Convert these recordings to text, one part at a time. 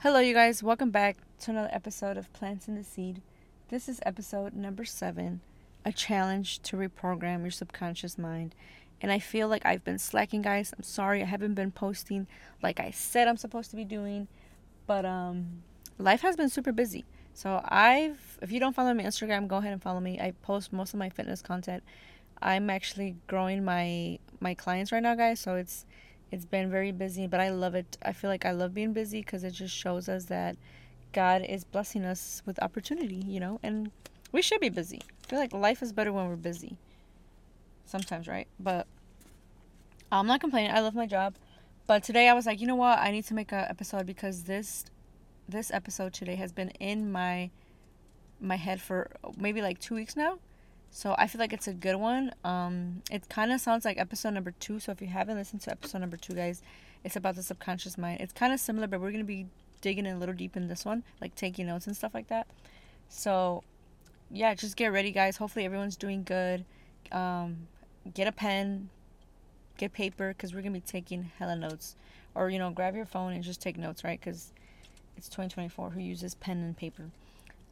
Hello, you guys. Welcome back to another episode of Plants in the Seed. This is episode number seven a challenge to reprogram your subconscious mind. And I feel like I've been slacking, guys. I'm sorry I haven't been posting like I said I'm supposed to be doing, but um, life has been super busy. So I've, if you don't follow me on Instagram, go ahead and follow me. I post most of my fitness content. I'm actually growing my my clients right now, guys. So it's it's been very busy, but I love it. I feel like I love being busy because it just shows us that God is blessing us with opportunity, you know, and we should be busy. I feel like life is better when we're busy. Sometimes, right? But I'm not complaining. I love my job. But today I was like, you know what? I need to make an episode because this this episode today has been in my my head for maybe like 2 weeks now. So I feel like it's a good one. Um, it kind of sounds like episode number two. So if you haven't listened to episode number two, guys, it's about the subconscious mind. It's kind of similar, but we're gonna be digging a little deep in this one, like taking notes and stuff like that. So yeah, just get ready, guys. Hopefully everyone's doing good. Um, get a pen, get paper, cause we're gonna be taking hella notes. Or you know, grab your phone and just take notes, right? Cause it's 2024. Who uses pen and paper?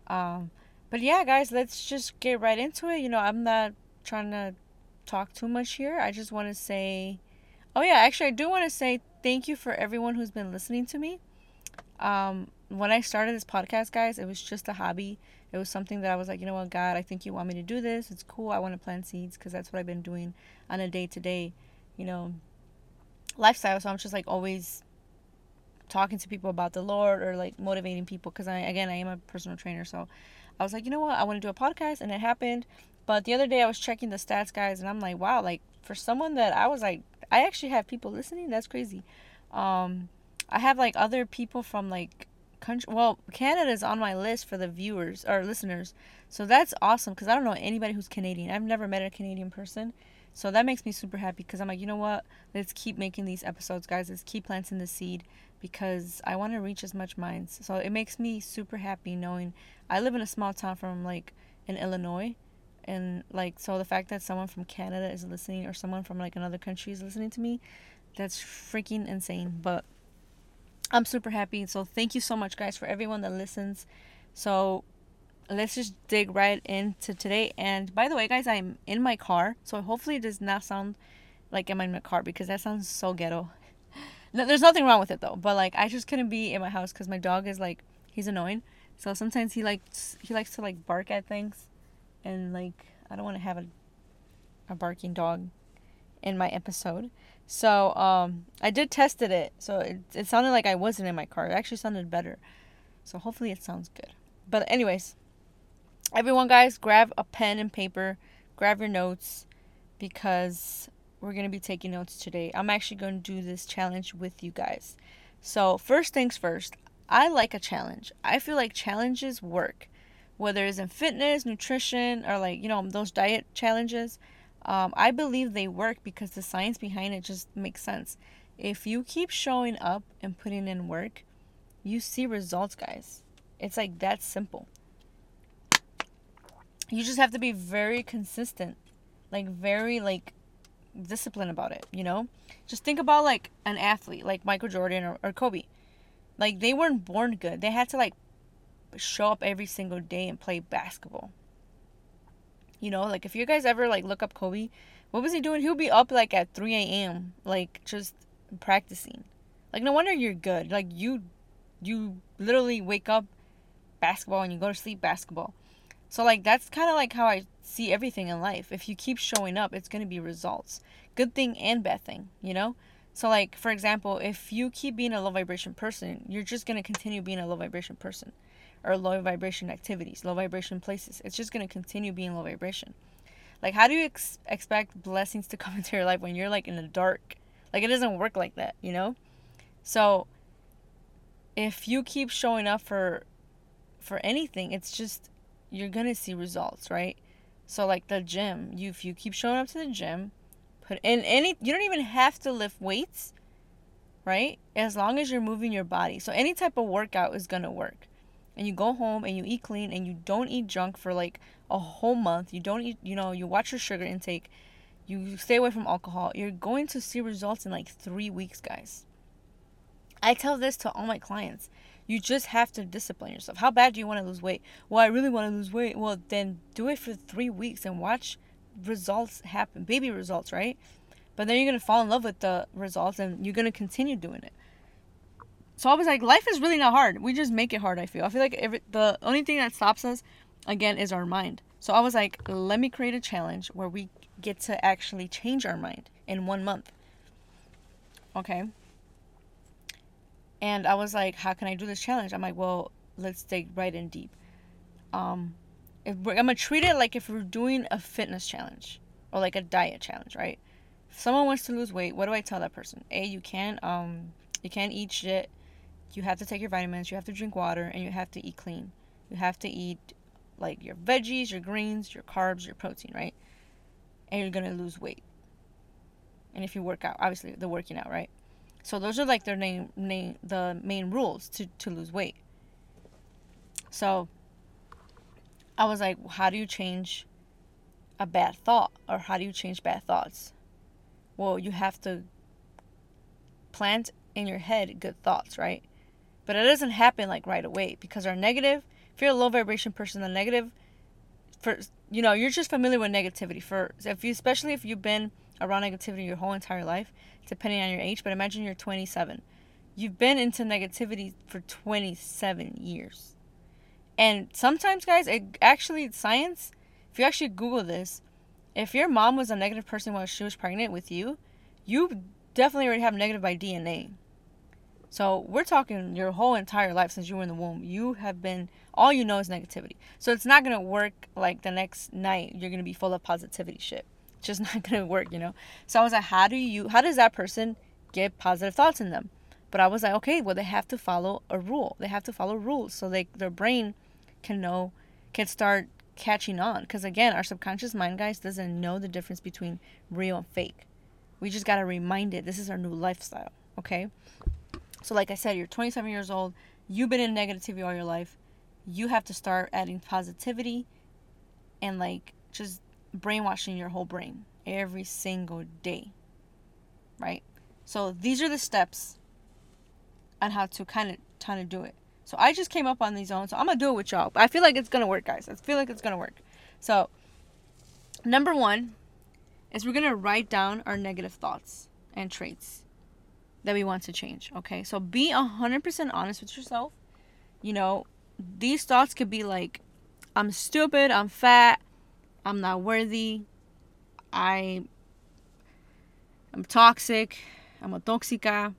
Um, but yeah, guys, let's just get right into it. You know, I'm not trying to talk too much here. I just want to say, oh yeah, actually, I do want to say thank you for everyone who's been listening to me. Um, when I started this podcast, guys, it was just a hobby. It was something that I was like, you know what, God, I think you want me to do this. It's cool. I want to plant seeds because that's what I've been doing on a day to day, you know, lifestyle. So I'm just like always talking to people about the Lord or like motivating people because I, again, I am a personal trainer. So I was like, you know what? I want to do a podcast, and it happened. But the other day, I was checking the stats, guys, and I'm like, wow, like for someone that I was like, I actually have people listening. That's crazy. Um, I have like other people from like country. Well, Canada is on my list for the viewers or listeners, so that's awesome because I don't know anybody who's Canadian. I've never met a Canadian person. So that makes me super happy because I'm like, you know what? Let's keep making these episodes, guys. Let's keep planting the seed because I want to reach as much minds. So it makes me super happy knowing I live in a small town from like in Illinois and like so the fact that someone from Canada is listening or someone from like another country is listening to me, that's freaking insane. But I'm super happy. So thank you so much guys for everyone that listens. So let's just dig right into today. And by the way, guys, I'm in my car, so hopefully it does not sound like I'm in my car because that sounds so ghetto. No, there's nothing wrong with it though, but like I just couldn't be in my house because my dog is like he's annoying. So sometimes he likes he likes to like bark at things, and like I don't want to have a a barking dog in my episode. So um, I did tested it, so it it sounded like I wasn't in my car. It actually sounded better. So hopefully it sounds good. But anyways, everyone guys grab a pen and paper grab your notes because we're going to be taking notes today. I'm actually going to do this challenge with you guys. So first things first i like a challenge. I feel like challenges work. Whether it's in fitness nutrition or like you know those diet challenges um, i believe they work because the science behind it just makes sense. If you keep showing up and putting in work you see results guys. It's like that simple. You just have to be very consistent. Like very like disciplined about it you know? Just think about like an athlete like michael jordan or, or kobe. Like they weren't born good. They had to like show up every single day and play basketball. You know like if you guys ever like look up kobe what was he doing? He'll be up like at 3 a.m like just practicing. Like no wonder you're good. Like you you literally wake up basketball and you go to sleep basketball. So like that's kind of like how I see everything in life. If you keep showing up, it's going to be results. Good thing and bad thing, you know? So like for example, if you keep being a low vibration person, you're just going to continue being a low vibration person or low vibration activities, low vibration places. It's just going to continue being low vibration. Like how do you ex- expect blessings to come into your life when you're like in the dark? Like it doesn't work like that, you know? So if you keep showing up for for anything, it's just you're gonna see results, right? So like the gym, you if you keep showing up to the gym, put in any you don't even have to lift weights, right? As long as you're moving your body. So any type of workout is gonna work. And you go home and you eat clean and you don't eat junk for like a whole month. You don't eat you know, you watch your sugar intake, you stay away from alcohol, you're going to see results in like three weeks, guys. I tell this to all my clients. You just have to discipline yourself. How bad do you want to lose weight? Well, I really want to lose weight. Well, then do it for three weeks and watch results happen, baby results, right? But then you're going to fall in love with the results and you're going to continue doing it. So I was like, life is really not hard. We just make it hard, I feel. I feel like every, the only thing that stops us, again, is our mind. So I was like, let me create a challenge where we get to actually change our mind in one month. Okay. And I was like, how can I do this challenge? I'm like, well, let's dig right in deep. Um, if I'm gonna treat it like if we're doing a fitness challenge or like a diet challenge, right? If someone wants to lose weight, what do I tell that person? A, you can't um, you can't eat shit you have to take your vitamins, you have to drink water, and you have to eat clean. You have to eat like your veggies, your greens, your carbs, your protein, right? And you're gonna lose weight. And if you work out, obviously the working out, right? So those are like their name, name the main rules to, to lose weight. So I was like, how do you change a bad thought? Or how do you change bad thoughts? Well, you have to plant in your head good thoughts, right? But it doesn't happen like right away because our negative, if you're a low vibration person, the negative, for you know, you're just familiar with negativity. For if you, especially if you've been around negativity your whole entire life, depending on your age. But imagine you're 27, you've been into negativity for 27 years, and sometimes, guys, it actually science. If you actually Google this, if your mom was a negative person while she was pregnant with you, you definitely already have negative by DNA. So we're talking your whole entire life since you were in the womb. You have been all you know is negativity. So it's not gonna work like the next night you're gonna be full of positivity shit. Just not gonna work, you know. So I was like, how do you how does that person get positive thoughts in them? But I was like, okay, well they have to follow a rule. They have to follow rules so they their brain can know can start catching on. Because again, our subconscious mind, guys, doesn't know the difference between real and fake. We just gotta remind it this is our new lifestyle. Okay. So, like I said, you're 27 years old, you've been in negativity all your life. You have to start adding positivity and like just brainwashing your whole brain every single day. Right? So, these are the steps on how to kind of kind of do it. So, I just came up on these own, so I'm to do it with y'all. But I feel like it's to work, guys. I feel like it's to work. So, number 1 is we're to write down our negative thoughts and traits that we want to change. Okay, so be 100% honest with yourself. You know, these thoughts could be like, I'm stupid, I'm fat, I'm not worthy, I, I'm toxic, I'm a toxica,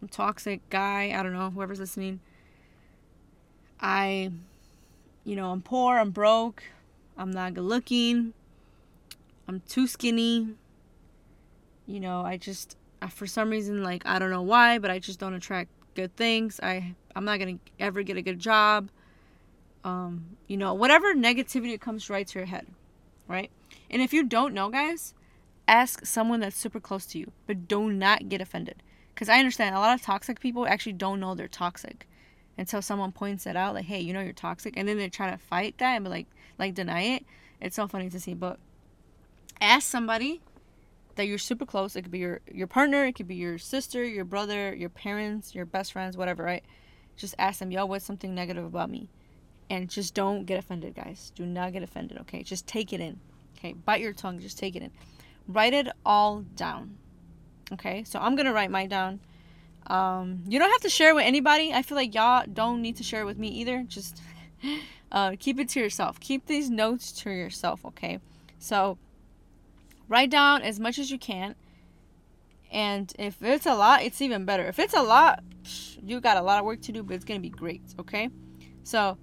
I'm toxic guy, I don't know, whoever's listening. I, you know, I'm poor, I'm broke, I'm not good looking, I'm too skinny, you know, I just, for some reason like I don't know why, but I just don't attract good things. I I'm not going to ever get a good job. Um, you know, whatever negativity comes right to your head, right? And if you don't know, guys, ask someone that's super close to you, but do not get offended. Cuz I understand a lot of toxic people actually don't know they're toxic until someone points it out like, "Hey, you know you're toxic." And then they try to fight that and be like like deny it. It's so funny to see, but ask somebody that you're super close. It could be your your partner, it could be your sister, your brother, your parents, your best friends, whatever, right? Just ask them, yo, what's something negative about me? And just don't get offended, guys. Do not get offended, okay? Just take it in. Okay, bite your tongue, just take it in. Write it all down. Okay, so I'm gonna write mine down. Um, you don't have to share with anybody. I feel like y'all don't need to share with me either. Just uh, keep it to yourself. Keep these notes to yourself, okay? So write down as much as you can. And if it's a lot, it's even better. If it's a lot, you got a lot of work to do, but it's to be great, okay? So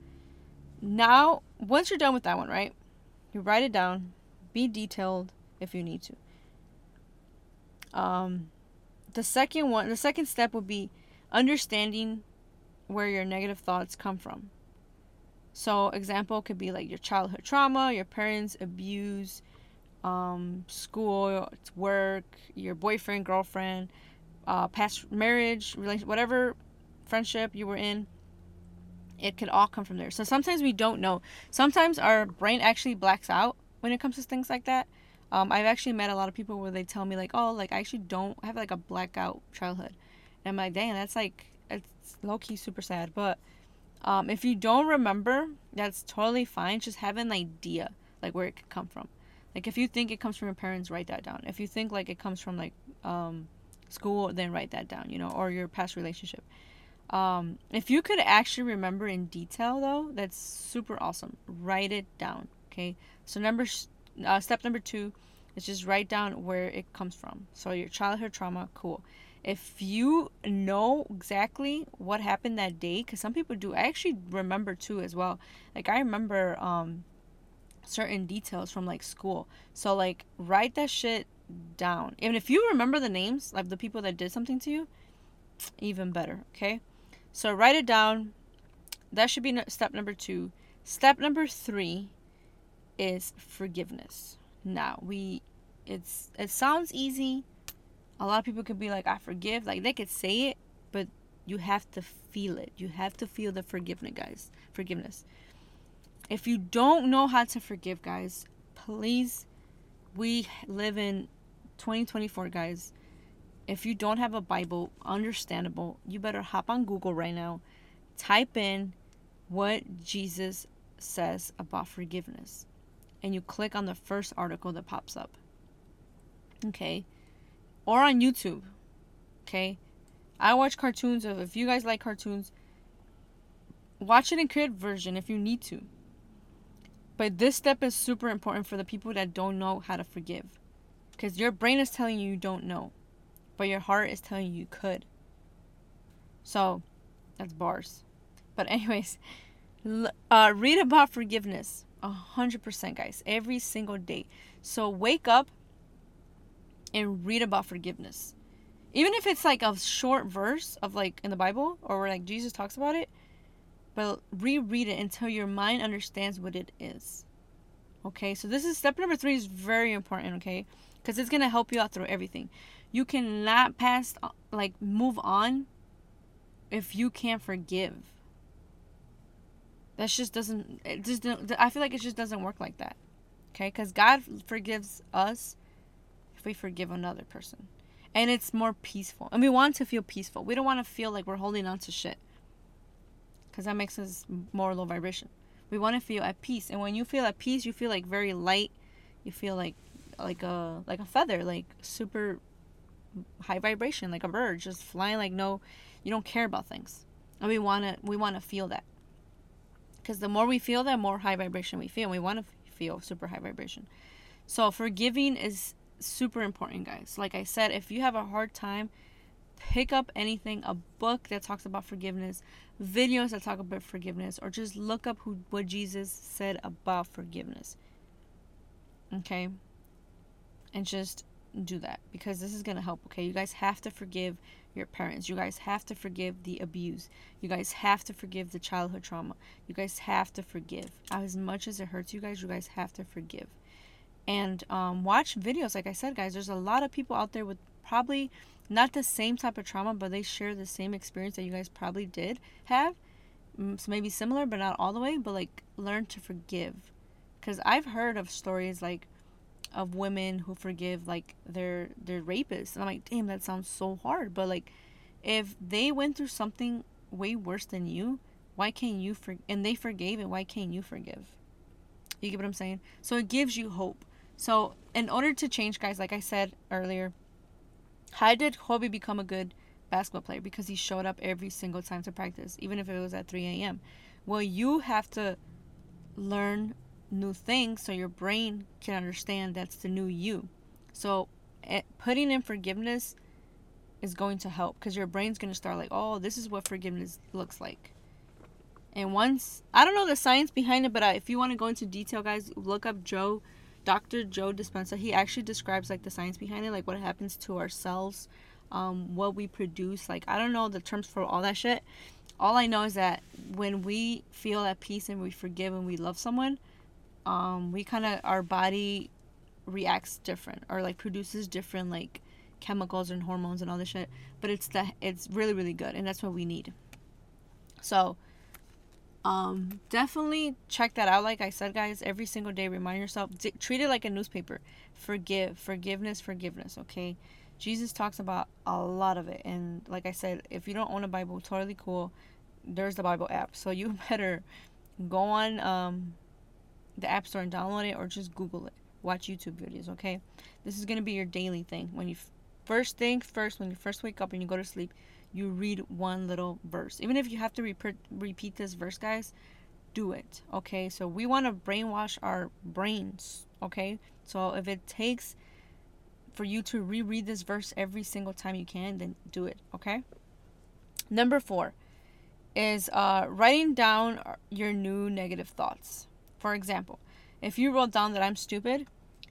now, once you're done with that one, right? You write it down, be detailed if you need to. Um, the second one, the second step would be understanding where your negative thoughts come from. So, example could be like your childhood trauma, your parents' abuse, um, school, work, your boyfriend, girlfriend, uh, past marriage, relation, whatever friendship you were in, it could all come from there. So sometimes we don't know. Sometimes our brain actually blacks out when it comes to things like that. Um, I've actually met a lot of people where they tell me like, oh, like I actually don't have like a blackout childhood, And I'm like, dang, that's like it's low key super sad. But um, if you don't remember, that's totally fine. Just have an idea like where it could come from. Like if you think it comes from your parents, write that down. If you think like it comes from like um, school, then write that down. You know, or your past relationship. Um, if you could actually remember in detail though, that's super awesome. Write it down. Okay. So number uh, step number two is just write down where it comes from. So your childhood trauma, cool. If you know exactly what happened that day, because some people do, I actually remember too as well. Like I remember um, certain details from like school. So like write that shit down. And if you remember the names of the people that did something to you, even better. Okay. So write it down. That should be step number two. Step number three is forgiveness. Now we, it's it sounds easy. A lot of people could be like, I forgive. Like they could say it, but you have to feel it. You have to feel the forgiveness, guys. Forgiveness. If you don't know how to forgive, guys, please. We live in 2024, guys if you don't have a Bible, understandable, you better hop on Google right now, type in what Jesus says about forgiveness, and you click on the first article that pops up. Okay? Or on YouTube. Okay? I watch cartoons. If you guys like cartoons, watch it in kid version if you need to. But this step is super important for the people that don't know how to forgive. Because your brain is telling you you don't know but your heart is telling you you could. So, that's bars. But anyways, uh, read about forgiveness. A hundred percent, guys. Every single day. So wake up and read about forgiveness. Even if it's like a short verse of like in the Bible or where like Jesus talks about it, but reread it until your mind understands what it is. Okay, so this is step number three is very important, okay? Because it's gonna help you out through everything you cannot pass uh, like move on if you can't forgive. That just doesn't it just i feel like it just doesn't work like that okay? Because god forgives us if we forgive another person. And it's more peaceful and we want to feel peaceful. We don't want to feel like we're holding on to shit because that makes us more low vibration. We want to feel at peace and when you feel at peace you feel like very light. You feel like like a like a feather like super high vibration like a bird just flying like no you don't care about things. And we want to we want to feel that. Because the more we feel that more high vibration we feel we want to feel super high vibration. So forgiving is super important guys. Like i said if you have a hard time pick up anything a book that talks about forgiveness videos that talk about forgiveness or just look up who what jesus said about forgiveness. Okay? And just do that because this is going to help, okay? You guys have to forgive your parents. You guys have to forgive the abuse. You guys have to forgive the childhood trauma. You guys have to forgive. As much as it hurts you guys, you guys have to forgive. And um, watch videos. Like I said, guys, there's a lot of people out there with probably not the same type of trauma, but they share the same experience that you guys probably did have. So maybe similar, but not all the way. But like, learn to forgive. Because I've heard of stories like of women who forgive like their their rapists. And i'm like damn that sounds so hard. But like if they went through something way worse than you why can't you for and they forgave it why can't you forgive? You get what i'm saying? So it gives you hope. So in order to change guys like i said earlier how did kobe become a good basketball player? Because he showed up every single time to practice even if it was at 3 a.m well you have to learn new things so your brain can understand that's the new you. So it, eh, putting in forgiveness is going to help because your brain's going to start like, oh, this is what forgiveness looks like. And once, I don't know the science behind it, but if you want to go into detail, guys, look up Joe, Dr. Joe Dispenza. He actually describes like the science behind it, like what happens to our cells, um, what we produce. Like, I don't know the terms for all that shit. All I know is that when we feel at peace and we forgive and we love someone, um, we kind of our body reacts different or like produces different like chemicals and hormones and all this shit. But it's the it's really really good and that's what we need. So um definitely check that out like i said guys every single day remind yourself d- treat it like a newspaper forgive forgiveness forgiveness okay Jesus talks about a lot of it. And like I said, if you don't own a Bible, totally cool. There's the Bible app. So you better go on um, the App Store and download it or just Google it. Watch YouTube videos, okay? This is going to be your daily thing. When you f- first thing first, when you first wake up and you go to sleep, you read one little verse. Even if you have to repeat repeat this verse, guys, do it, okay? So we want to brainwash our brains, okay? So if it takes for you to reread this verse every single time you can, then do it, okay? Number four is uh, writing down your new negative thoughts. For example, if you wrote down that I'm stupid,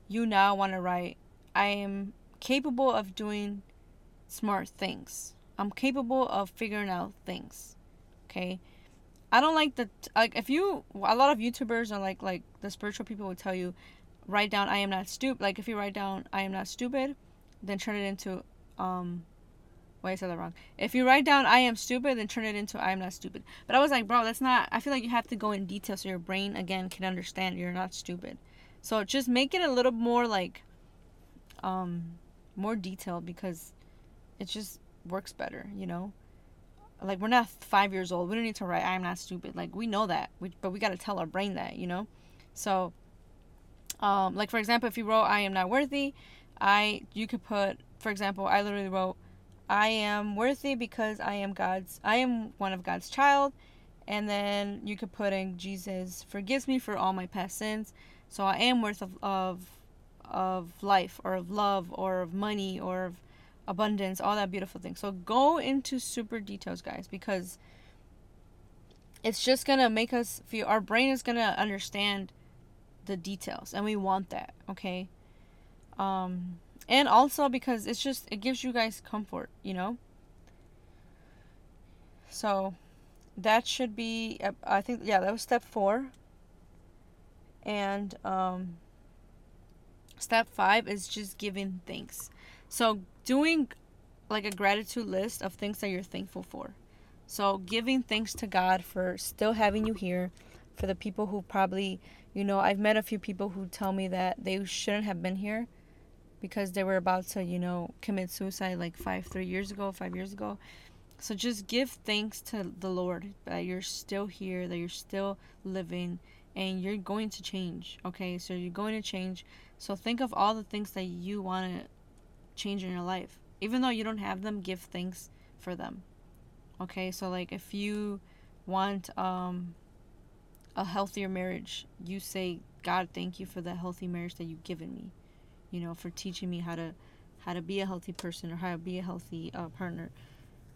you now want to write, I am capable of doing smart things. I'm capable of figuring out things. Okay? I don't like the like if you a lot of YouTubers are like like the spiritual people will tell you write down I am not stupid. Like if you write down I am not stupid, then turn it into um wait I said that wrong. If you write down I am stupid, then turn it into I am not stupid. But I was like, bro, that's not I feel like you have to go in detail so your brain again can understand you're not stupid. So just make it a little more like um more detailed because it just works better, you know? Like we're not 5 years old. We don't need to write I am not stupid. Like we know that. We, but we got to tell our brain that, you know? So um, like for example, if you wrote "I am not worthy," I you could put, for example, I literally wrote, "I am worthy because I am God's. I am one of God's child," and then you could put in Jesus forgives me for all my past sins, so I am worth of of of life or of love or of money or of abundance, all that beautiful thing. So go into super details, guys, because it's just gonna make us feel our brain is gonna understand the details and we want that okay um and also because it's just it gives you guys comfort you know? So that should be i think yeah that was step four. And um step five is just giving thanks. So doing like a gratitude list of things that you're thankful for. So giving thanks to god for still having you here for the people who probably you know, I've met a few people who tell me that they shouldn't have been here because they were about to, you know, commit suicide like five, three years ago, five years ago. So just give thanks to the Lord that you're still here, that you're still living, and you're going to change. Okay, so you're going to change. So think of all the things that you want to change in your life. Even though you don't have them, give thanks for them. Okay, so like if you want um a healthier marriage, you say, God, thank you for the healthy marriage that you've given me. You know, for teaching me how to how to be a healthy person or how to be a healthy uh, partner.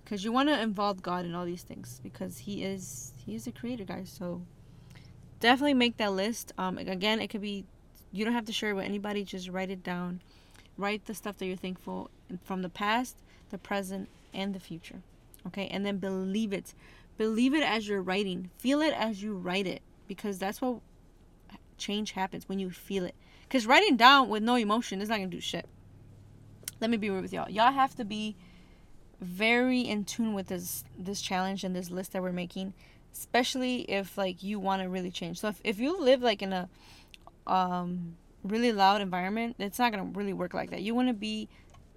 Because you want to involve God in all these things because He is He is the creator, guys. So definitely make that list. Um, again, it could be you don't have to share it with anybody. Just write it down. Write the stuff that you're thankful from the past, the present, and the future. Okay, and then believe it. Believe it as you're writing. Feel it as you write it because that's what change happens when you feel it. Because writing down with no emotion is not gonna do shit. Let me be real with y'all. Y'all have to be very in tune with this this challenge and this list that we're making, especially if like you want to really change. So if, if you live like in a um really loud environment, it's not gonna really work like that. You want to be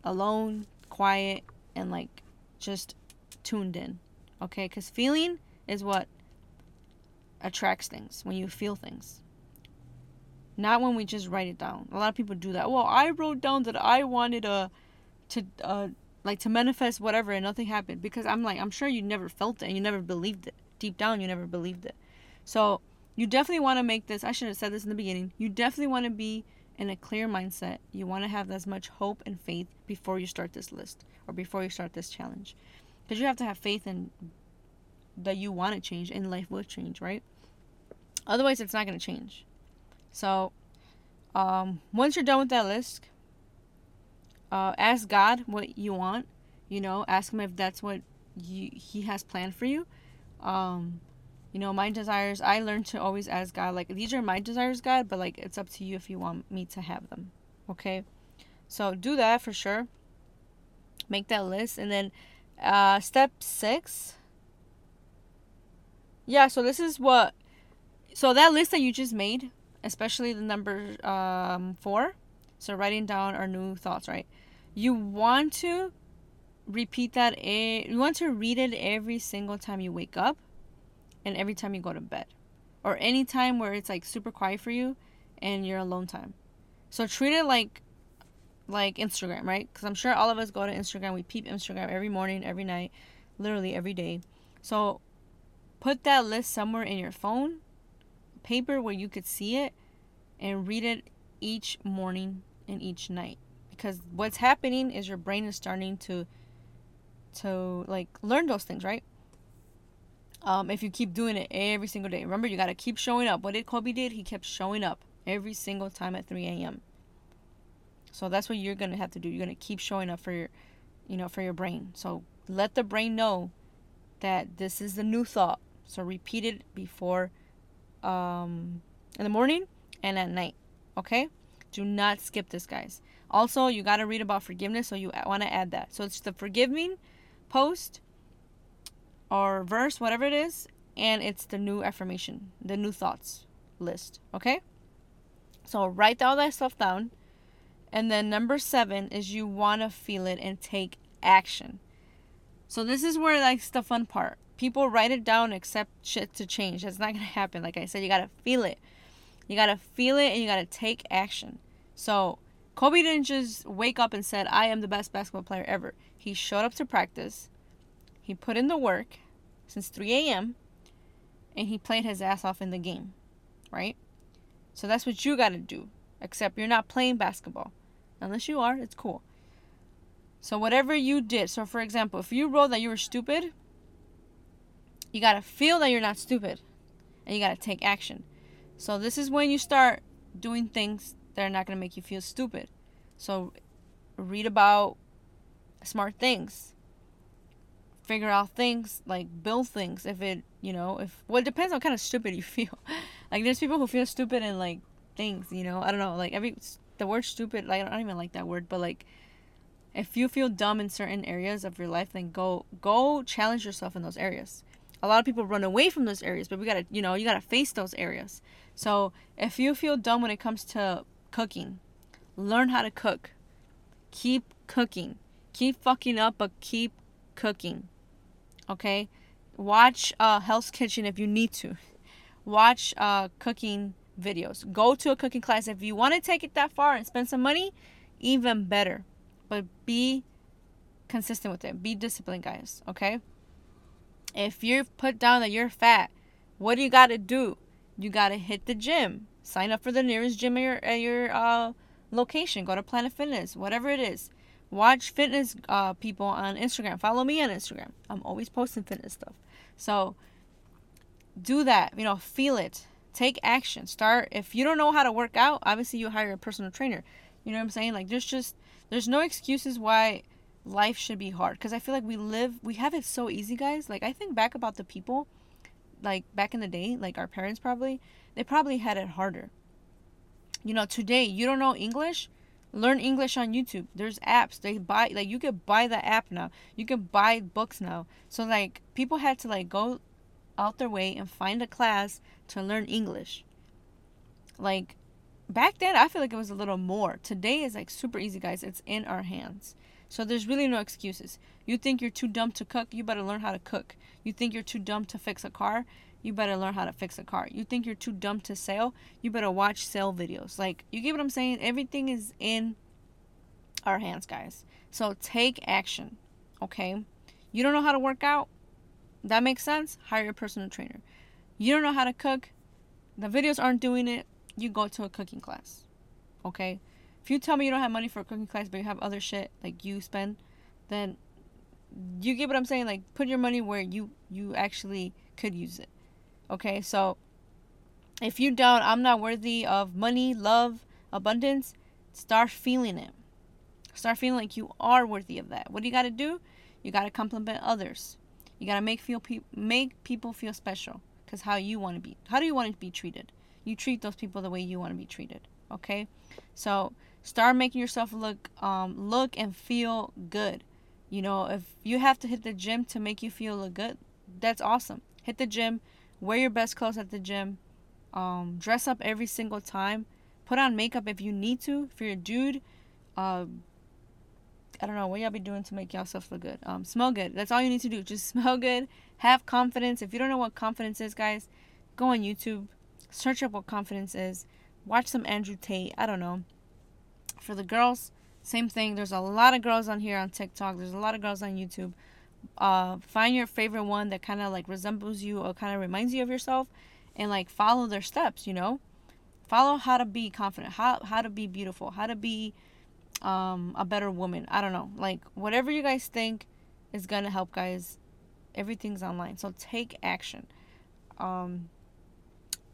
alone, quiet, and like just tuned in. Okay, because feeling is what attracts things, when you feel things. Not when we just write it down. A lot of people do that. Well, I wrote down that I wanted a uh, to uh like to manifest whatever and nothing happened because I'm like I'm sure you never felt it and you never believed it. Deep down you never believed it. So, you definitely want to make this I should have said this in the beginning. You definitely want to be in a clear mindset. You want to have as much hope and faith before you start this list or before you start this challenge. Because you have to have faith in that you want to change and life will change, right? Otherwise, it's not going to change. So, um, once you're done with that list, uh, ask God what you want. You know, ask Him if that's what you, He has planned for you. Um, you know, my desires, I learned to always ask God, like, these are my desires, God, but like, it's up to you if you want me to have them. Okay? So, do that for sure. Make that list. And then, uh, step six. Yeah, so this is what so that list that you just made, especially the number um, four, so writing down our new thoughts, right? you want to repeat that a you want to read it every single time you wake up and every time you go to bed or any time where it's like super quiet for you and you're alone time. So treat it like like instagram right? Because i'm sure all of us go to instagram. We peep instagram every morning every night literally every day. So put that list somewhere in your phone paper where you could see it and read it each morning and each night. Because what's happening is your brain is starting to to like learn those things right? Um, if you keep doing it every single day. Remember you got to keep showing up. What did kobe did? He kept showing up every single time at 3 a.m so that's what you're gonna have to do. You're gonna keep showing up for your you know for your brain. So let the brain know that this is the new thought. So repeat it before um, in the morning and at night okay? Do not skip this guys. Also you got to read about forgiveness so you want to add that. So it's the forgiving post or verse whatever it is and it's the new affirmation the new thoughts list okay? So write all that stuff down. And then number seven is you want to feel it and take action. So this is where like the fun part people write it down accept shit to change. That's not gonna happen. Like i said you gotta feel it. You gotta feel it and you gotta take action. So kobe didn't just wake up and said i am the best basketball player ever. He showed up to practice. He put in the work since 3 a.m and he played his ass off in the game right? So that's what you gotta do except you're not playing basketball. Unless you are it's cool. So whatever you did so for example if you wrote that you were stupid you got to feel that you're not stupid and you got to take action. So this is when you start doing things that are not going to make you feel stupid. So read about smart things. Figure out things like build things if it, you know, if well it depends on kind of stupid you feel. like there's people who feel stupid in like things, you know. I don't know, like every the word stupid, like I don't even like that word, but like if you feel dumb in certain areas of your life, then go go challenge yourself in those areas a lot of people run away from those areas, but we gotta, you know, you gotta face those areas. So if you feel dumb when it comes to cooking, learn how to cook. Keep cooking. Keep fucking up, but keep cooking. Okay? Watch uh, Hell's Kitchen if you need to. Watch uh, cooking videos. Go to a cooking class. If you want to take it that far and spend some money, even better. But be consistent with it. Be disciplined, guys. Okay? If you're put down that you're fat, what do you got to do? You got to hit the gym. Sign up for the nearest gym at your, at your uh, location. Go to Planet Fitness, whatever it is. Watch fitness uh, people on Instagram. Follow me on Instagram. I'm always posting fitness stuff. So do that. You know, feel it. Take action. Start. If you don't know how to work out, obviously you hire a personal trainer. You know what I'm saying? Like there's just there's no excuses why life should be hard because I feel like we live we have it so easy, guys. Like I think back about the people like back in the day, like our parents probably, they probably had it harder. You know, today you don't know English, learn English on YouTube. There's apps. They buy like you could buy the app now. You can buy books now. So like people had to like go out their way and find a class to learn English. Like back then I feel like it was a little more. Today is like super easy, guys. It's in our hands. So there's really no excuses. You think you're too dumb to cook, you better learn how to cook. You think you're too dumb to fix a car, you better learn how to fix a car. You think you're too dumb to sail, you better watch sail videos. Like, you get what I'm saying? Everything is in our hands, guys. So take action, okay? You don't know how to work out? That makes sense? Hire a personal trainer. You don't know how to cook? The videos aren't doing it. You go to a cooking class, okay? If you tell me you don't have money for a cooking class, but you have other shit like you spend, then you get what I'm saying. Like put your money where you you actually could use it. Okay, so if you doubt I'm not worthy of money, love, abundance, start feeling it. Start feeling like you are worthy of that. What do you got to do? You got to compliment others. You got to make feel pe- make people feel special cuz how you want to be. How do you want to be treated? You treat those people the way you want to be treated. Okay? So start making yourself look um look and feel good you know if you have to hit the gym to make you feel look good that's awesome hit the gym wear your best clothes at the gym um dress up every single time put on makeup if you need to if you're a dude uh I don't know what y'all be doing to make yourself look good. Um, smell good. That's all you need to do. Just smell good. Have confidence. If you don't know what confidence is, guys, go on YouTube, search up what confidence is. Watch some Andrew Tate. I don't know. For the girls, same thing. There's a lot of girls on here on TikTok. There's a lot of girls on YouTube. Uh, find your favorite one that kind of like resembles you or kind of reminds you of yourself, and like follow their steps. You know, follow how to be confident, how how to be beautiful, how to be um, a better woman. I don't know. Like, whatever you guys think is to help, guys, everything's online. So take action. Um,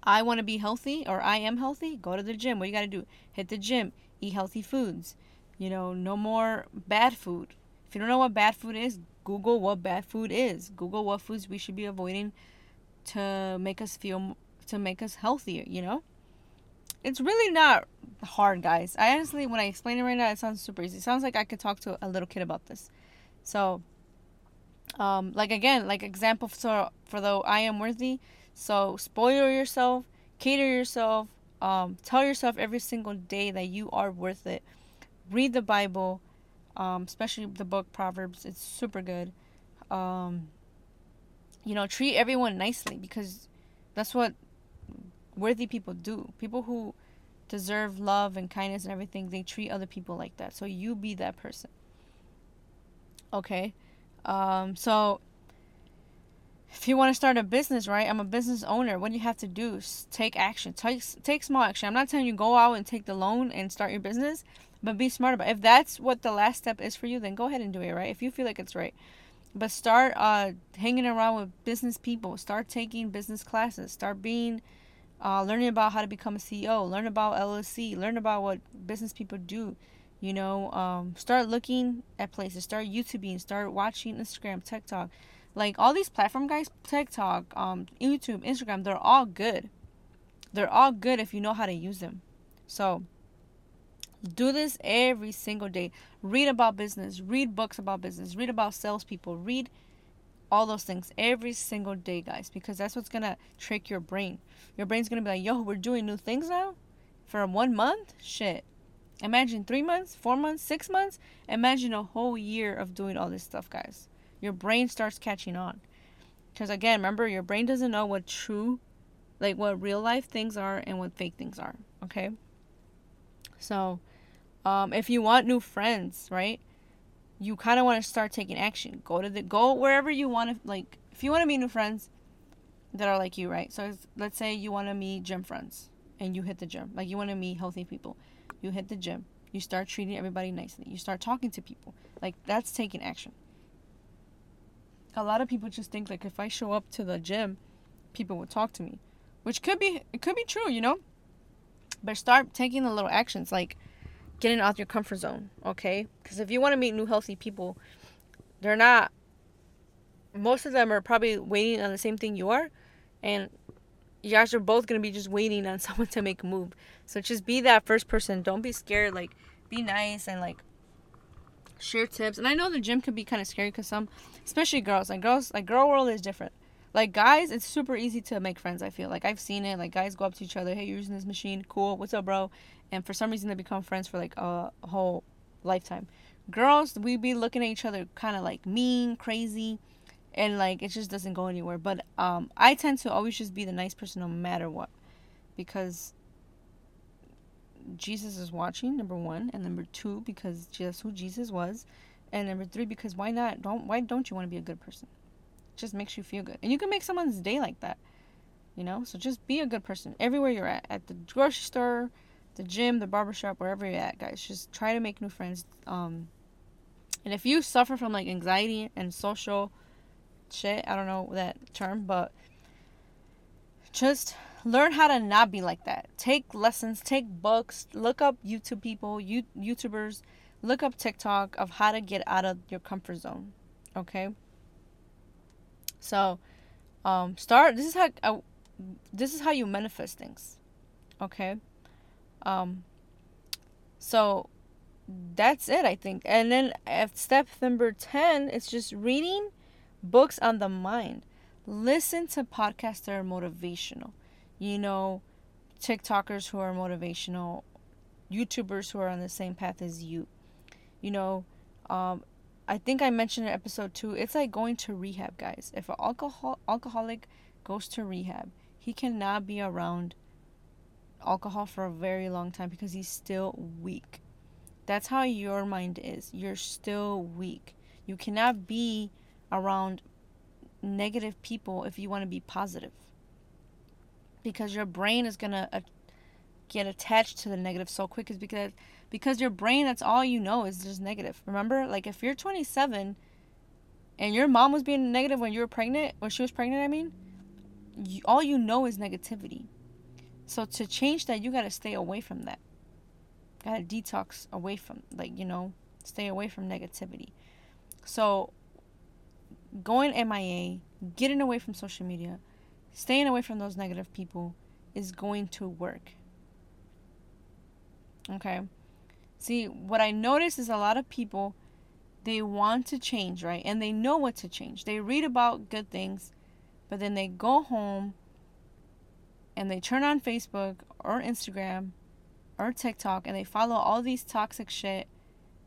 I want to be healthy or I am healthy. Go to the gym. What you got to do? Hit the gym. Eat healthy foods. You know, no more bad food. If you don't know what bad food is, Google what bad food is. Google what foods we should be avoiding to make us feel, to make us healthier, you know? It's really not hard, guys. I honestly, when I explain it right now, it sounds super easy. It sounds like I could talk to a little kid about this. So, um, like again, like example for for the I am worthy. So spoil yourself, cater yourself, um, tell yourself every single day that you are worth it. Read the Bible, um, especially the book Proverbs. It's super good. Um, you know, treat everyone nicely because that's what worthy people do. People who deserve love and kindness and everything, they treat other people like that. So you be that person. Okay? Um, so if you want to start a business, right? I'm a business owner. What do you have to do? Take action. Take take small action. I'm not telling you go out and take the loan and start your business, but be smart about. It. If that's what the last step is for you, then go ahead and do it, right? If you feel like it's right. But start uh hanging around with business people. Start taking business classes. Start being uh, learning about how to become a CEO, learn about LLC, learn about what business people do. You know, um, start looking at places, start YouTubing, start watching Instagram, TikTok. Like all these platform guys, TikTok, um, YouTube, Instagram, they're all good. They're all good if you know how to use them. So do this every single day. Read about business, read books about business, read about salespeople, read all those things every single day, guys, because that's what's gonna trick your brain. Your brain's gonna be like, yo, we're doing new things now for one month? Shit. Imagine three months, four months, six months. Imagine a whole year of doing all this stuff, guys. Your brain starts catching on. Because again, remember, your brain doesn't know what true, like what real life things are and what fake things are. Okay? So, um, if you want new friends, right? you kind of want to start taking action. Go to the go wherever you want to like. If you want to meet new friends that are like you, right? So let's say you want to meet gym friends and you hit the gym. Like you want to meet healthy people. You hit the gym. You start treating everybody nicely. You start talking to people. Like that's taking action. A lot of people just think like if I show up to the gym, people will talk to me, which could be it could be true, you know. But start taking the little actions like getting out of your comfort zone, okay? Because if you want to meet new healthy people, they're not. Most of them are probably waiting on the same thing you are, and you guys are both gonna be just waiting on someone to make a move. So just be that first person. Don't be scared. Like, be nice and like share tips. And I know the gym can be kind of scary because some, especially girls, like girls, like girl world is different. Like guys, it's super easy to make friends. I feel like I've seen it. Like guys go up to each other, hey, you're using this machine, cool. What's up, bro? and for some reason they become friends for like a whole lifetime. Girls, we be looking at each other kind of like mean, crazy, and like it just doesn't go anywhere. But um, I tend to always just be the nice person no matter what, because Jesus is watching. Number one, and number two, because that's who Jesus was, and number three, because why not? Don't why don't you want to be a good person? It just makes you feel good, and you can make someone's day like that. You know, so just be a good person everywhere you're at, at the grocery store the gym, the barbershop, wherever you're at, guys. Just try to make new friends. Um, and if you suffer from like anxiety and social shit, I don't know that term, but just learn how to not be like that. Take lessons, take books, look up YouTube people, you YouTubers, look up TikTok of how to get out of your comfort zone. Okay? So, um start this is how uh, this is how you manifest things. Okay? Um, so that's it, I think. And then at step number 10, it's just reading books on the mind. Listen to podcasts that are motivational. You know, TikTokers who are motivational, YouTubers who are on the same path as you. You know, Um, I think I mentioned in episode two. It's like going to rehab, guys. If an alcohol alcoholic goes to rehab, he cannot be around alcohol for a very long time because he's still weak. That's how your mind is. You're still weak. You cannot be around negative people if you want to be positive. Because your brain is to uh, get attached to the negative so quick is because because your brain that's all you know is just negative. Remember? Like if you're 27 and your mom was being negative when you were pregnant, when she was pregnant, I mean, you, all you know is negativity. So to change that, you got to stay away from that. Got to detox away from like, you know, stay away from negativity. So going MIA, getting away from social media, staying away from those negative people is going to work. Okay. See, what I notice is a lot of people they want to change, right? And they know what to change. They read about good things, but then they go home and they turn on Facebook or Instagram or TikTok and they follow all these toxic shit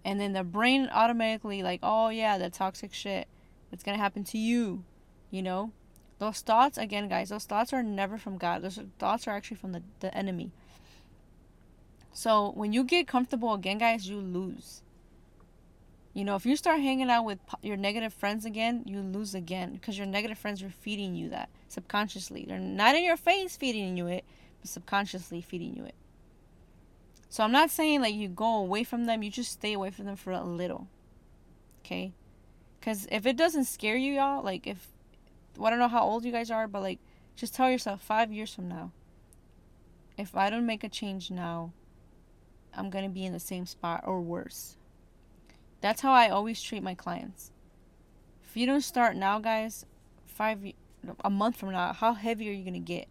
and then the brain automatically like, "Oh yeah, the toxic shit. It's going to happen to you." You know? Those thoughts again, guys, those thoughts are never from God. Those thoughts are actually from the, the enemy. So, when you get comfortable again, guys, you lose. You know, if you start hanging out with your negative friends again, you lose again because your negative friends are feeding you that subconsciously. They're not in your face feeding you it, but subconsciously feeding you it. So I'm not saying like you go away from them, you just stay away from them for a little. Okay? Cuz if it doesn't scare you y'all, like if well, I don't know how old you guys are, but like just tell yourself 5 years from now if I don't make a change now, I'm going to be in the same spot or worse. That's how I always treat my clients. If you don't start now, guys, 5 a month from now, how heavy are you going to get?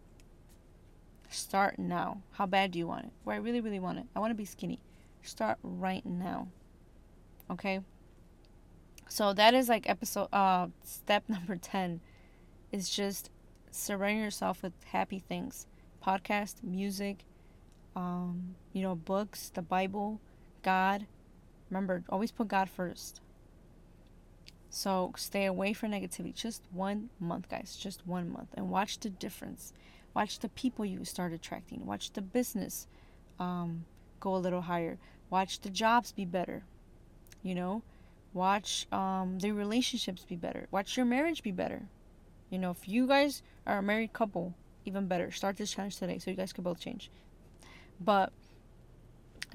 Start now. How bad do you want it? Well, I really, really want it. I want to be skinny. Start right now. Okay? So that is like episode uh step number 10 is just surround yourself with happy things. Podcast, music, um, you know, books, the Bible, God. Remember, always put God first. So stay away from negativity. Just one month, guys. Just one month. And watch the difference. Watch the people you start attracting. Watch the business um, go a little higher. Watch the jobs be better. You know, watch um, the relationships be better. Watch your marriage be better. You know, if you guys are a married couple, even better. Start this challenge today so you guys can both change. But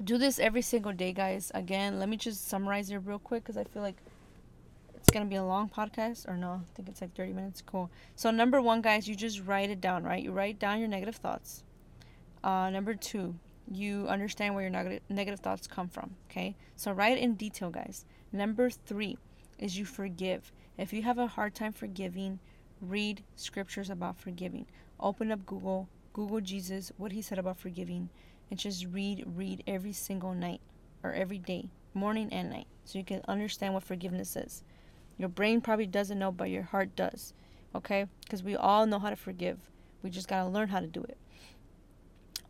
do this every single day, guys. Again, let me just summarize it real quick because I feel like it's gonna be a long podcast or no i think it's like 30 minutes. Cool. So number one guys you just write it down right? You write down your negative thoughts. Uh, number two you understand where your negative negative thoughts come from okay? So write in detail guys. Number three is you forgive. If you have a hard time forgiving read scriptures about forgiving open up google google jesus what he said about forgiving and just read read every single night or every day morning and night so you can understand what forgiveness is your brain probably doesn't know, but your heart does. Okay? Because we all know how to forgive. We just got to learn how to do it.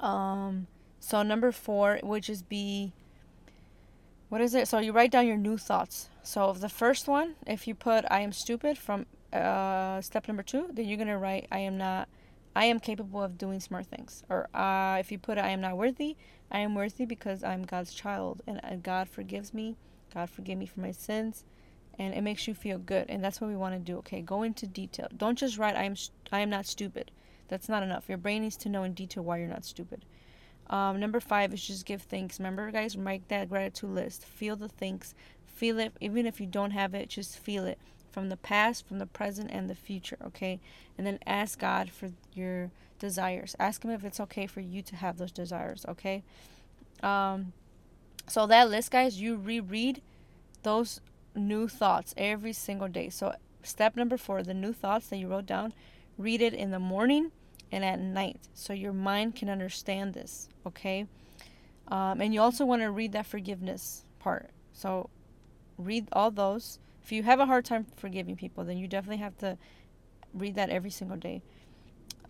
Um, so number four, would just be, what is it? So you write down your new thoughts. So the first one, if you put I am stupid from uh, step number two, then you're to write I am not, I am capable of doing smart things. Or uh, if you put I am not worthy, I am worthy because I'm God's child and God forgives me. God forgive me for my sins and it makes you feel good and that's what we want to do okay? Go into detail. Don't just write i am i am not stupid. That's not enough. Your brain needs to know in detail why you're not stupid. Um, number five is just give thanks. Remember guys make that gratitude list. Feel the thanks. Feel it. Even if you don't have it just feel it from the past from the present and the future okay and then ask god for your desires ask him if it's okay for you to have those desires okay um so that list guys you reread those new thoughts every single day. So, step number four the new thoughts that you wrote down, read it in the morning and at night so your mind can understand this, okay? Um, and you also want to read that forgiveness part. So, read all those. If you have a hard time forgiving people, then you definitely have to read that every single day.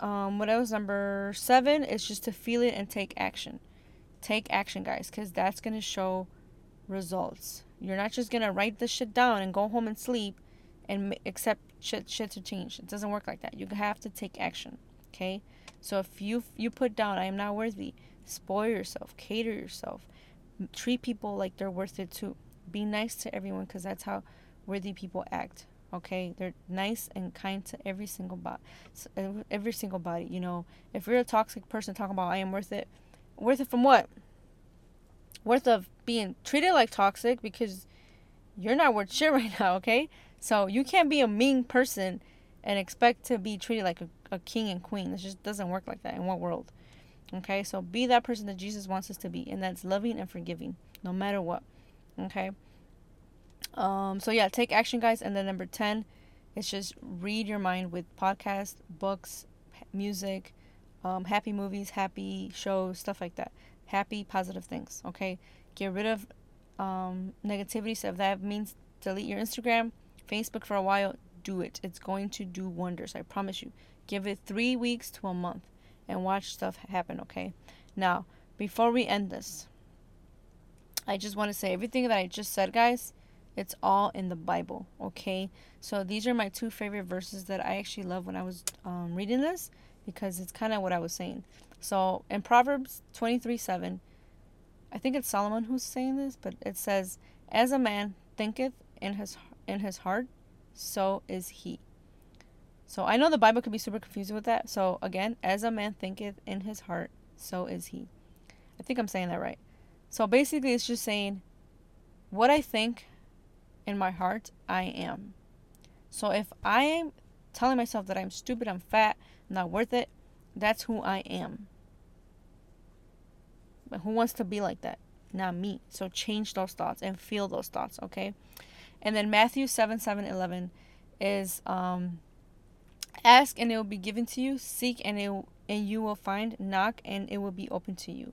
Um, what else? Number seven is just to feel it and take action. Take action, guys, because that's going to show results You're not just gonna write this shit down and go home and sleep and accept shit shit to change. It doesn't work like that. You have to take action. Okay? So if you you put down I am not worthy, spoil yourself, cater yourself, treat people like they're worth it too. Be nice to everyone because that's how worthy people act. Okay, they're nice and kind to every single body, every single body. You know, if you're a toxic person talking about I am worth it, worth it from what? Worth of being treated like toxic because you're not worth shit right now. Okay, so you can't be a mean person and expect to be treated like a, a king and queen. It just doesn't work like that in what world? Okay, so be that person that Jesus wants us to be, and that's loving and forgiving, no matter what. Okay. Um. So yeah, take action, guys. And then number ten, is just read your mind with podcasts, books, music, um, happy movies, happy shows, stuff like that. Happy, positive things. Okay. Get rid of um negativity. So if that means delete your Instagram, Facebook for a while, do it. It's going to do wonders. I promise you. Give it three weeks to a month and watch stuff happen, okay? Now, before we end this, I just want to say everything that I just said, guys, it's all in the Bible, okay? So these are my two favorite verses that I actually love when I was um, reading this because it's kind of what I was saying. So in Proverbs 23 7, I think it's Solomon who's saying this, but it says, As a man thinketh in his in his heart, so is he. So I know the Bible could be super confusing with that. So again, as a man thinketh in his heart, so is he. I think I'm saying that right. So basically, it's just saying what I think in my heart, I am. So if I am telling myself that I'm stupid, I'm fat, not worth it, that's who I am. But who wants to be like that? Not me. So change those thoughts and feel those thoughts, okay? And then Matthew 7 7 11 is um, Ask and it will be given to you, seek and it and you will find, knock and it will be open to you.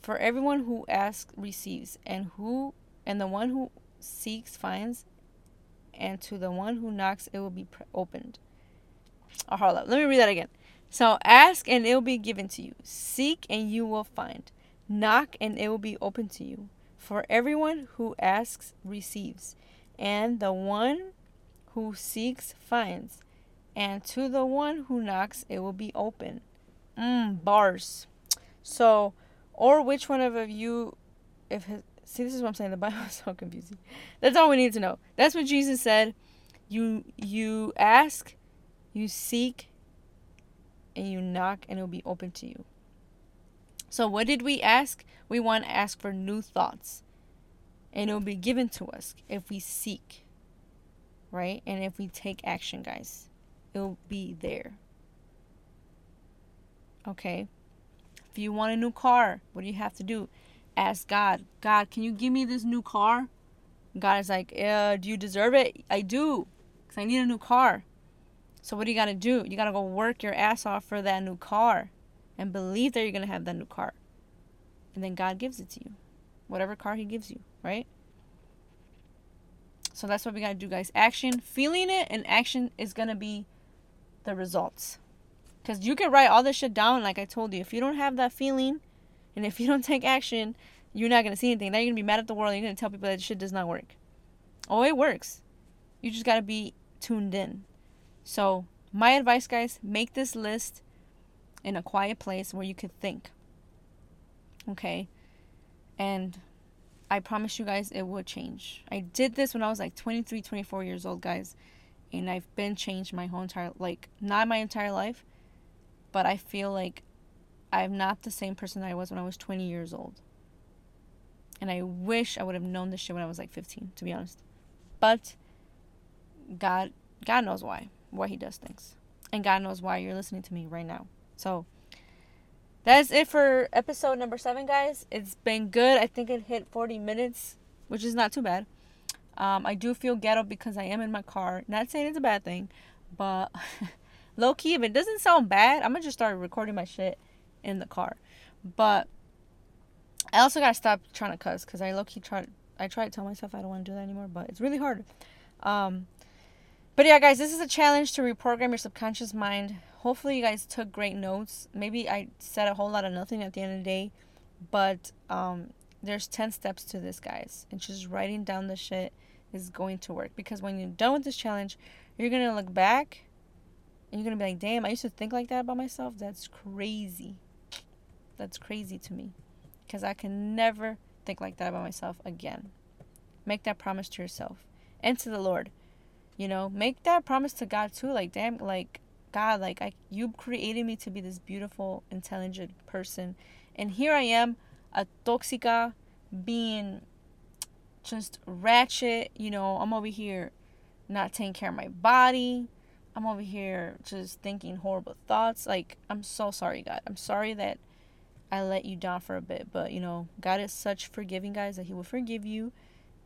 For everyone who asks receives, and who and the one who seeks finds, and to the one who knocks it will be opened. Oh, hold up. Let me read that again. So ask and it will be given to you. Seek and you will find. Knock and it will be open to you. For everyone who asks receives, and the one who seeks finds, and to the one who knocks it will be open. Mmm, bars. So, or which one of you, if his, see, this is what I'm saying. The Bible is so confusing. That's all we need to know. That's what Jesus said. You you ask, you seek, and you knock, and it will be open to you. So, what did we ask? We want to ask for new thoughts, and it will be given to us if we seek right? And if we take action, guys, it'll be there. Okay? If you want a new car, what do you have to do? Ask God, God, can you give me this new car? God is like, uh, do you deserve it? I do, because I need a new car. So what do you got to do? You got to go work your ass off for that new car and believe that you're going to have that new car. And then God gives it to you. Whatever car he gives you, right? So that's what we gotta do, guys. Action, feeling it, and action is gonna be the results. Because you can write all this shit down, like I told you. If you don't have that feeling, and if you don't take action, you're not gonna see anything. Now you're gonna be mad at the world. you're gonna tell people that shit does not work. Oh, it works. You just gotta be tuned in. So my advice, guys, make this list in a quiet place where you could think. Okay, and I promise you guys it will change. I did this when I was like 23, 24 years old, guys. And I've been changed my whole entire like not my entire life, but I feel like I'm not the same person that I was when I was 20 years old. And I wish I would have known this shit when I was like 15, to be honest. But God God knows why. Why he does things. And God knows why you're listening to me right now. So that's it for episode number seven, guys. It's been good. I think it hit 40 minutes, which is not too bad. Um, I do feel ghetto because I am in my car. Not saying it's a bad thing, but low key, if it doesn't sound bad, I'm gonna just start recording my shit in the car. But I also gotta stop trying to cuss because I low key try. I try to tell myself I don't want to do that anymore, but it's really hard. Um, but yeah, guys, this is a challenge to reprogram your subconscious mind hopefully you guys took great notes maybe i said a whole lot of nothing at the end of the day but um, there's 10 steps to this, guys. And just writing down the shit is going to work. Because when you're done with this challenge, you're going to look back and you're going to be like, damn, I used to think like that about myself. That's crazy. That's crazy to me. Because I can never think like that about myself again. Make that promise to yourself and to the Lord. You know, make that promise to God too. Like, damn, like, God, like, I, you created me to be this beautiful, intelligent person. And here I am a toxica, being just ratchet. You know, I'm over here not taking care of my body. I'm over here just thinking horrible thoughts. Like, I'm so sorry, God. I'm sorry that I let you down for a bit. But, you know, God is such forgiving, guys, that He will forgive you.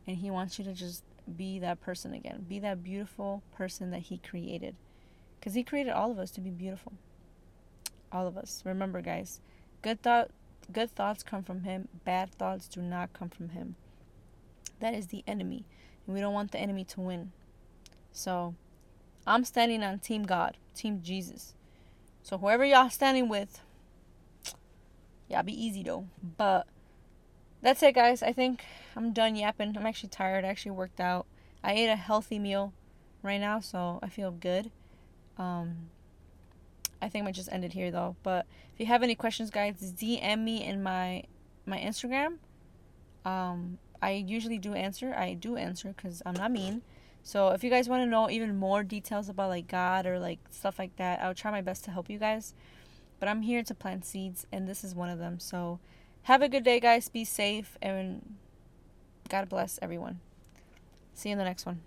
And He wants you to just be that person again. Be that beautiful person that He created. Because He created all of us to be beautiful. All of us. Remember, guys, good thought Good thoughts come from him, bad thoughts do not come from him. That is the enemy, and we don't want the enemy to win. So, I'm standing on Team God, Team Jesus. So, whoever y'all standing with, y'all be easy though. But that's it, guys. I think I'm done yapping. I'm actually tired. I actually worked out. I ate a healthy meal right now, so I feel good. Um, I think I might just end it here though. But if you have any questions, guys, DM me in my my Instagram. Um, I usually do answer. I do answer because I'm not mean. So if you guys want to know even more details about like God or like stuff like that, I'll try my best to help you guys. But I'm here to plant seeds, and this is one of them. So have a good day, guys. Be safe, and God bless everyone. See you in the next one.